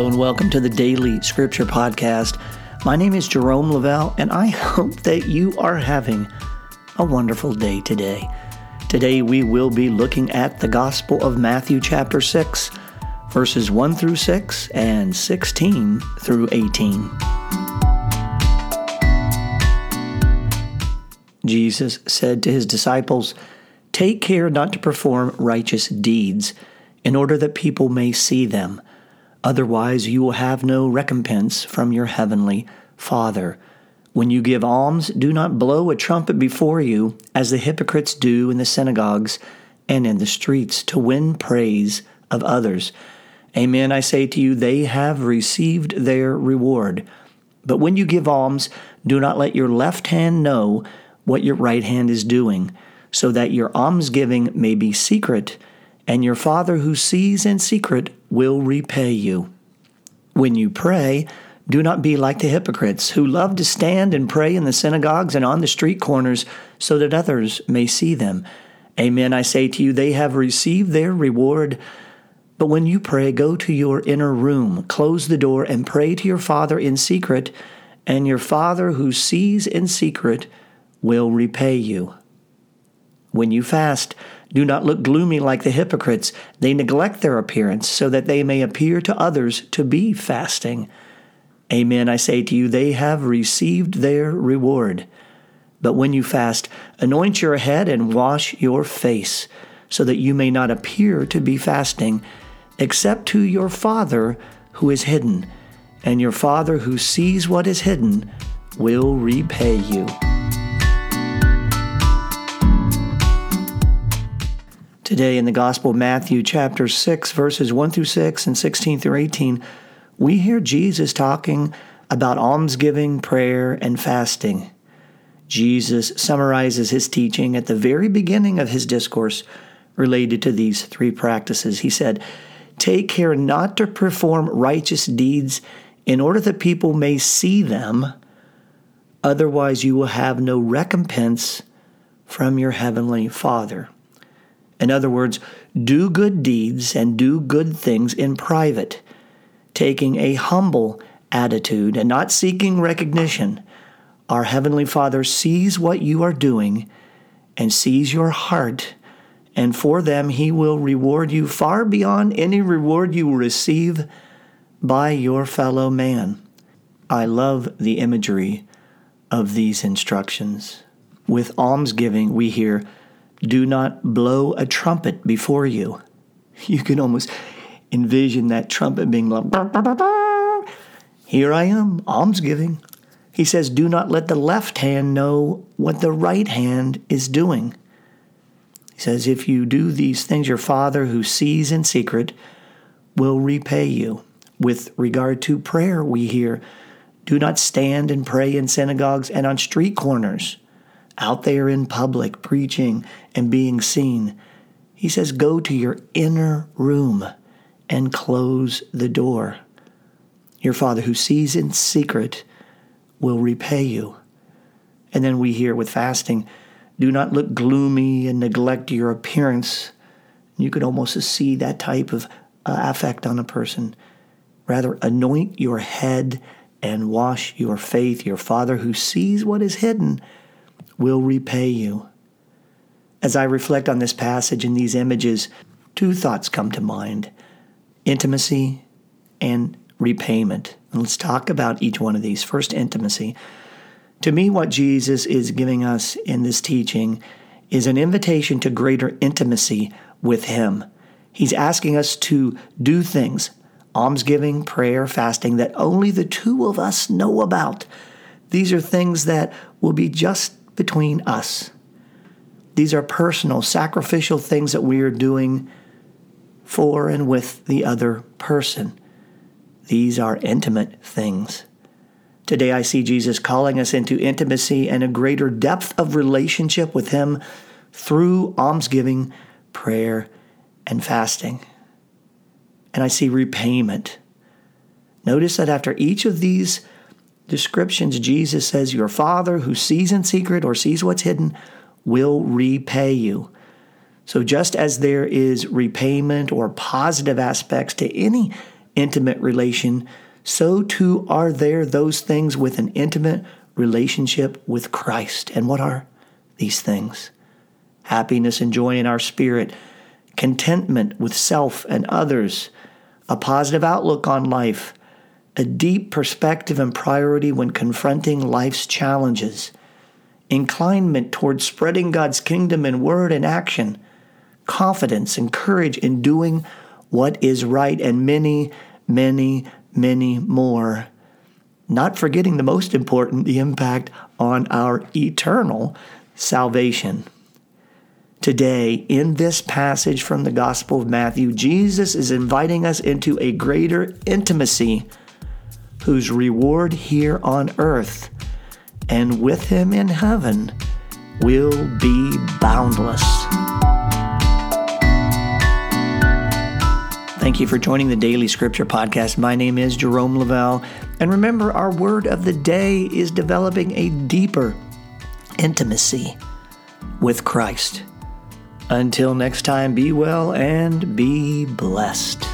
Hello and welcome to the Daily Scripture Podcast. My name is Jerome Lavelle, and I hope that you are having a wonderful day today. Today we will be looking at the Gospel of Matthew, chapter 6, verses 1 through 6 and 16 through 18. Jesus said to his disciples, Take care not to perform righteous deeds, in order that people may see them. Otherwise, you will have no recompense from your heavenly Father. When you give alms, do not blow a trumpet before you, as the hypocrites do in the synagogues and in the streets, to win praise of others. Amen, I say to you, they have received their reward. But when you give alms, do not let your left hand know what your right hand is doing, so that your almsgiving may be secret and your Father who sees in secret will repay you. When you pray, do not be like the hypocrites, who love to stand and pray in the synagogues and on the street corners, so that others may see them. Amen, I say to you, they have received their reward. But when you pray, go to your inner room, close the door, and pray to your Father in secret, and your Father who sees in secret will repay you. When you fast, do not look gloomy like the hypocrites. They neglect their appearance so that they may appear to others to be fasting. Amen, I say to you, they have received their reward. But when you fast, anoint your head and wash your face, so that you may not appear to be fasting, except to your Father who is hidden, and your Father who sees what is hidden will repay you. Today in the Gospel of Matthew, chapter 6, verses 1 through 6 and 16 through 18, we hear Jesus talking about almsgiving, prayer, and fasting. Jesus summarizes his teaching at the very beginning of his discourse related to these three practices. He said, Take care not to perform righteous deeds in order that people may see them, otherwise, you will have no recompense from your heavenly Father. In other words, do good deeds and do good things in private, taking a humble attitude and not seeking recognition. Our Heavenly Father sees what you are doing and sees your heart, and for them He will reward you far beyond any reward you receive by your fellow man. I love the imagery of these instructions. With almsgiving, we hear, do not blow a trumpet before you. You can almost envision that trumpet being blown. here I am, almsgiving. He says, do not let the left hand know what the right hand is doing. He says, if you do these things, your Father who sees in secret will repay you. With regard to prayer, we hear, do not stand and pray in synagogues and on street corners out there in public preaching and being seen. He says, Go to your inner room and close the door. Your Father who sees in secret will repay you. And then we hear with fasting, do not look gloomy and neglect your appearance. You could almost see that type of uh, affect on a person. Rather, anoint your head and wash your faith. Your Father who sees what is hidden will repay you. As I reflect on this passage and these images, two thoughts come to mind intimacy and repayment. And let's talk about each one of these. First, intimacy. To me, what Jesus is giving us in this teaching is an invitation to greater intimacy with Him. He's asking us to do things, almsgiving, prayer, fasting, that only the two of us know about. These are things that will be just between us. These are personal, sacrificial things that we are doing for and with the other person. These are intimate things. Today, I see Jesus calling us into intimacy and a greater depth of relationship with Him through almsgiving, prayer, and fasting. And I see repayment. Notice that after each of these descriptions, Jesus says, Your Father who sees in secret or sees what's hidden will repay you. So, just as there is repayment or positive aspects to any intimate relation, so too are there those things with an intimate relationship with Christ. And what are these things? Happiness and joy in our spirit, contentment with self and others, a positive outlook on life, a deep perspective and priority when confronting life's challenges, inclinement towards spreading God's kingdom in word and action, confidence and courage in doing what is right, and many, many, many more. Not forgetting the most important, the impact on our eternal salvation. Today, in this passage from the Gospel of Matthew, Jesus is inviting us into a greater intimacy whose reward here on earth and with him in heaven will be boundless. Thank you for joining the Daily Scripture Podcast. My name is Jerome Lavelle. And remember, our word of the day is developing a deeper intimacy with Christ. Until next time, be well and be blessed.